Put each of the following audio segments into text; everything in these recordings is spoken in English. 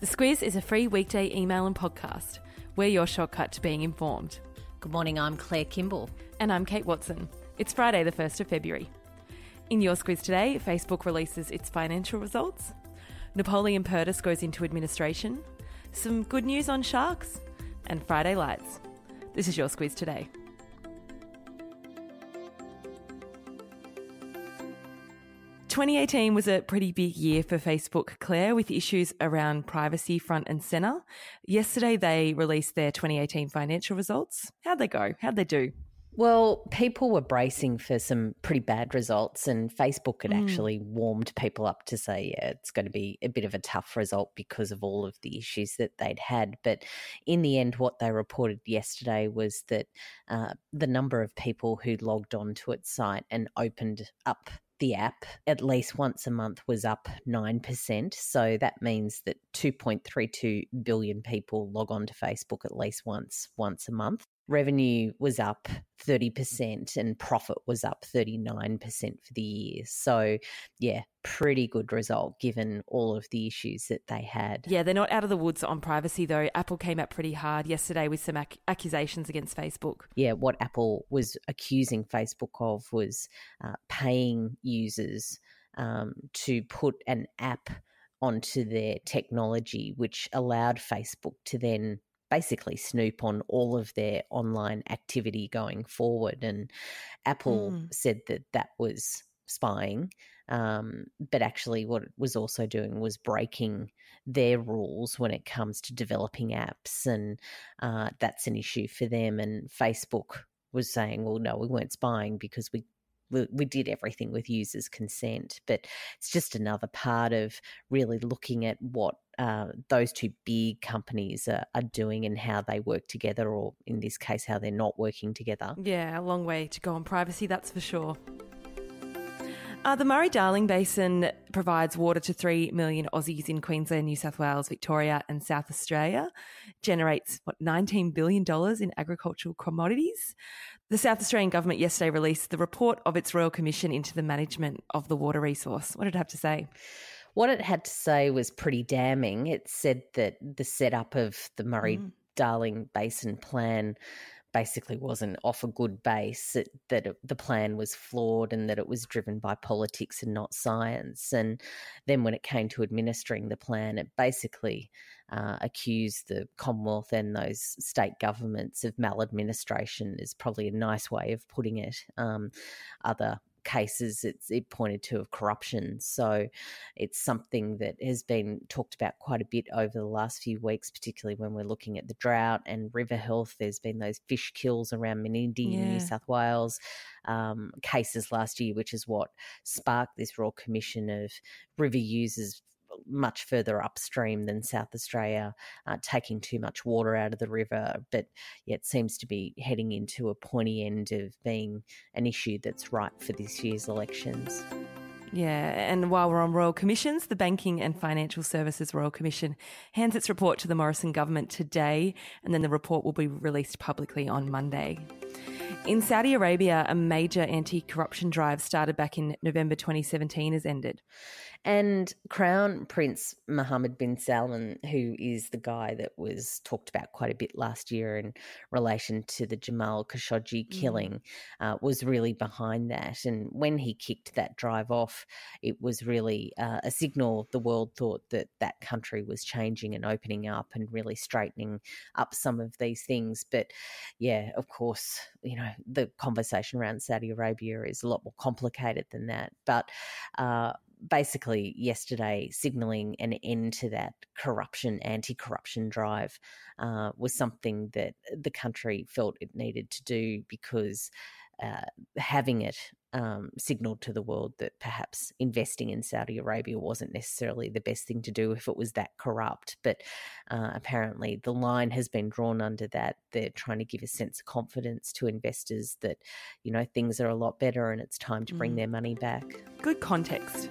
The Squiz is a free weekday email and podcast. We're your shortcut to being informed. Good morning, I'm Claire Kimball. And I'm Kate Watson. It's Friday, the 1st of February. In your Squiz today, Facebook releases its financial results. Napoleon Perdis goes into administration. Some good news on sharks. And Friday Lites. This is your Squiz today. 2018 was a pretty big year for Facebook, Claire, with issues around privacy front and centre. Yesterday, they released their 2018 financial results. How'd they go? How'd they do? Well, people were bracing for some pretty bad results, and Facebook had mm. actually warmed people up to say, yeah, it's going to be a bit of a tough result because of all of the issues that they'd had. But in the end, what they reported yesterday was that uh, the number of people who logged onto its site and opened up the app at least once a month was up 9%. So that means that 2.32 billion people log on to Facebook at least once once a month revenue was up 30% and profit was up 39% for the year. So, yeah, pretty good result given all of the issues that they had. Yeah, they're not out of the woods on privacy though. Apple came out pretty hard yesterday with some ac- accusations against Facebook. Yeah, what Apple was accusing Facebook of was uh, paying users um, to put an app onto their technology, which allowed Facebook to then basically snoop on all of their online activity going forward. And Apple mm. said that that was spying. Um, but actually, what it was also doing was breaking their rules when it comes to developing apps. And uh, that's an issue for them. And Facebook was saying, well, no, we weren't spying because we we, did everything with users' consent. But it's just another part of really looking at what uh, those two big companies are, are, doing and how they work together, or in this case, how they're not working together. Yeah, a long way to go on privacy, that's for sure. Uh, the Murray Darling Basin provides water to 3 million Aussies in Queensland, New South Wales, Victoria, and South Australia. Generates, what, $19 billion in agricultural commodities. The South Australian government yesterday released the report of its Royal Commission into the management of the water resource. What did it have to say? What it had to say was pretty damning. It said that the setup of the Murray mm. Darling Basin Plan basically wasn't off a good base, it, that it, the plan was flawed and that it was driven by politics and not science. And then when it came to administering the plan, it basically uh, accused the Commonwealth and those state governments of maladministration, is probably a nice way of putting it. Um, other cases it's it pointed to of corruption. So it's something that has been talked about quite a bit over the last few weeks, particularly when we're looking at the drought and river health. There's been those fish kills around Menindee yeah. in New South Wales um, cases last year, which is what sparked this Royal Commission of river users much further upstream than South Australia, uh, taking too much water out of the river. But yet seems to be heading into a pointy end of being an issue that's ripe for this year's elections. Yeah, and while we're on Royal Commissions, the Banking and Financial Services Royal Commission hands its report to the Morrison government today, and then the report will be released publicly on Monday. In Saudi Arabia, a major anti corruption drive started back in November 2017 has ended. And Crown Prince Mohammed bin Salman, who is the guy that was talked about quite a bit last year in relation to the Jamal Khashoggi mm. killing, uh, was really behind that. And when he kicked that drive off, it was really uh, a signal the world thought that that country was changing and opening up and really straightening up some of these things. But yeah, of course, you know, the conversation around Saudi Arabia is a lot more complicated than that. But uh, basically yesterday signaling an end to that corruption, anti corruption drive uh, was something that the country felt it needed to do because uh, having it um, signaled to the world that perhaps investing in Saudi Arabia wasn't necessarily the best thing to do if it was that corrupt. But uh, apparently, the line has been drawn under that. They're trying to give a sense of confidence to investors that, you know, things are a lot better and it's time to bring mm. their money back. Good context.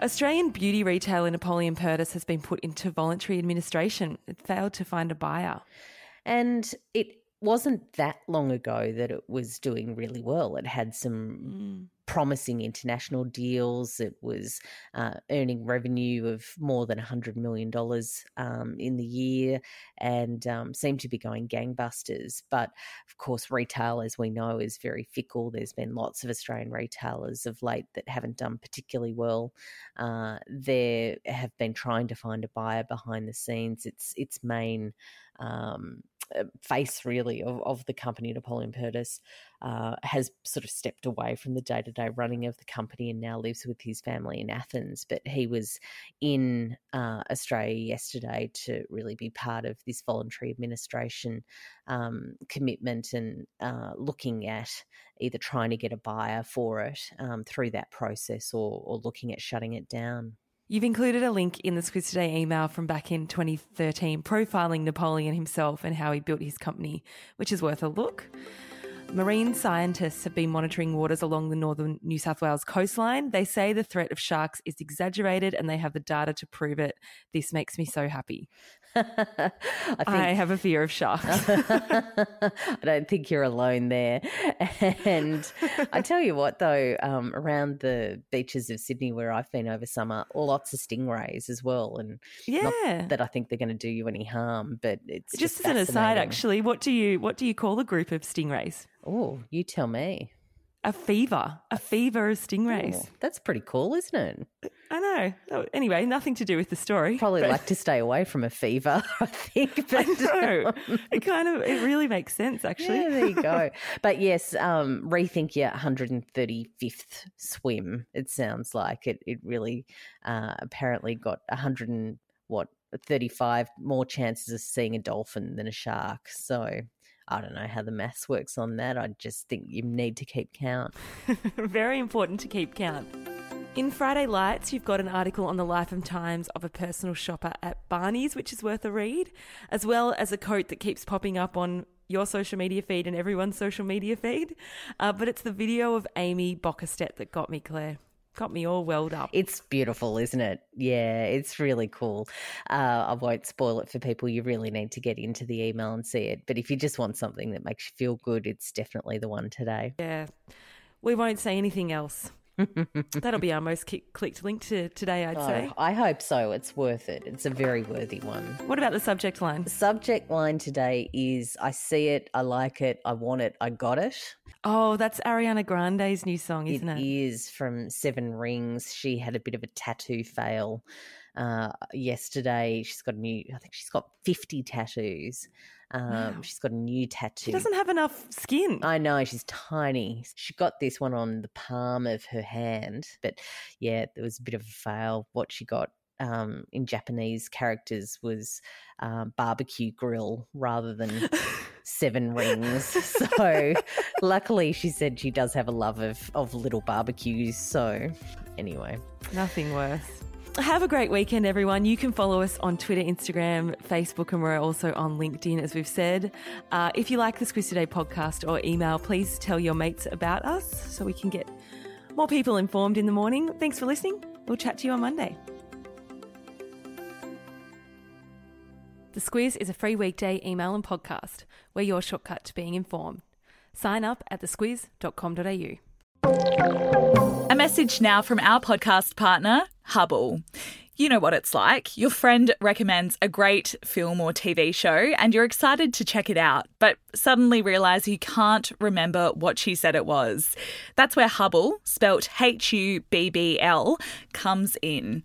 Australian beauty retailer Napoleon Perdis has been put into voluntary administration. It failed to find a buyer. And it wasn't that long ago that it was doing really well. It had some mm promising international deals. It was uh, earning revenue of more than $100 million um, in the year and um, seemed to be going gangbusters. But of course, retail, as we know, is very fickle. There's been lots of Australian retailers of late that haven't done particularly well. Uh, they have been trying to find a buyer behind the scenes. Its its main um, face really of, of the company, Napoleon Perdis, uh, has sort of stepped away from the day to day running of the company and now lives with his family in Athens. But he was in uh, Australia yesterday to really be part of this voluntary administration um, commitment and uh, looking at either trying to get a buyer for it um, through that process or, or looking at shutting it down. You've included a link in the Squiz Today email from back in 2013 profiling Napoleon himself and how he built his company, which is worth a look. Marine scientists have been monitoring waters along the northern New South Wales coastline. They say the threat of sharks is exaggerated and they have the data to prove it. This makes me so happy. I, think, I, have a fear of sharks. I don't think you're alone there. And I tell you what, though, um, around the beaches of Sydney where I've been over summer, lots of stingrays as well. And yeah, that I think they're going to do you any harm, but it's just, just as an aside. Actually, what do you what do you call a group of stingrays? Oh, you tell me a fever, a fever of stingrays. Oh, that's pretty cool, isn't it? I know. Oh, anyway, nothing to do with the story. Probably but... like to stay away from a fever, I think. But... I it kind of, it really makes sense, actually. Yeah, there you go. but yes, um, rethink your 135th swim. It sounds like it. It really uh, apparently got 100 and what 35 more chances of seeing a dolphin than a shark. So I don't know how the maths works on that. I just think you need to keep count. Very important to keep count. In Friday Lites, you've got an article on the life and times of a personal shopper at Barney's, which is worth a read, as well as a quote that keeps popping up on your social media feed and everyone's social media feed. Uh, but it's the video of Amy Bockestedt that got me, Claire got me all welled up. It's beautiful, isn't it? Yeah, it's really cool. Uh, I won't spoil it for people. You really need to get into the email and see it. But if you just want something that makes you feel good, it's definitely the one today. Yeah. We won't say anything else. That'll be our most clicked link to today, I'd oh, say. I hope so. It's worth it. It's a very worthy one. What about the subject line? The subject line today is I see it, I like it, I want it, I got it. Oh, that's Ariana Grande's new song, isn't it? It is from Seven Rings. She had a bit of a tattoo fail uh, yesterday. She's got a new, I think she's got 50 tattoos. Um, wow. She's got a new tattoo. She doesn't have enough skin. I know, she's tiny. She got this one on the palm of her hand, but yeah, there was a bit of a fail. What she got um, in Japanese characters was um, barbecue grill rather than seven rings. So luckily, she said she does have a love of, of little barbecues. So anyway, nothing worse. Have a great weekend, everyone. You can follow us on Twitter, Instagram, Facebook, and we're also on LinkedIn, as we've said. Uh, if you like the Squiz Today podcast or email, please tell your mates about us so we can get more people informed in the morning. Thanks for listening. We'll chat to you on Monday. The Squiz is a free weekday email and podcast. We're your shortcut to being informed. Sign up at thesquiz.com.au. A message now from our podcast partner, Hubbl. You know what it's like. Your friend recommends a great film or TV show and you're excited to check it out, but suddenly realize you can't remember what she said it was. That's where Hubbl, spelt H U B B L, comes in.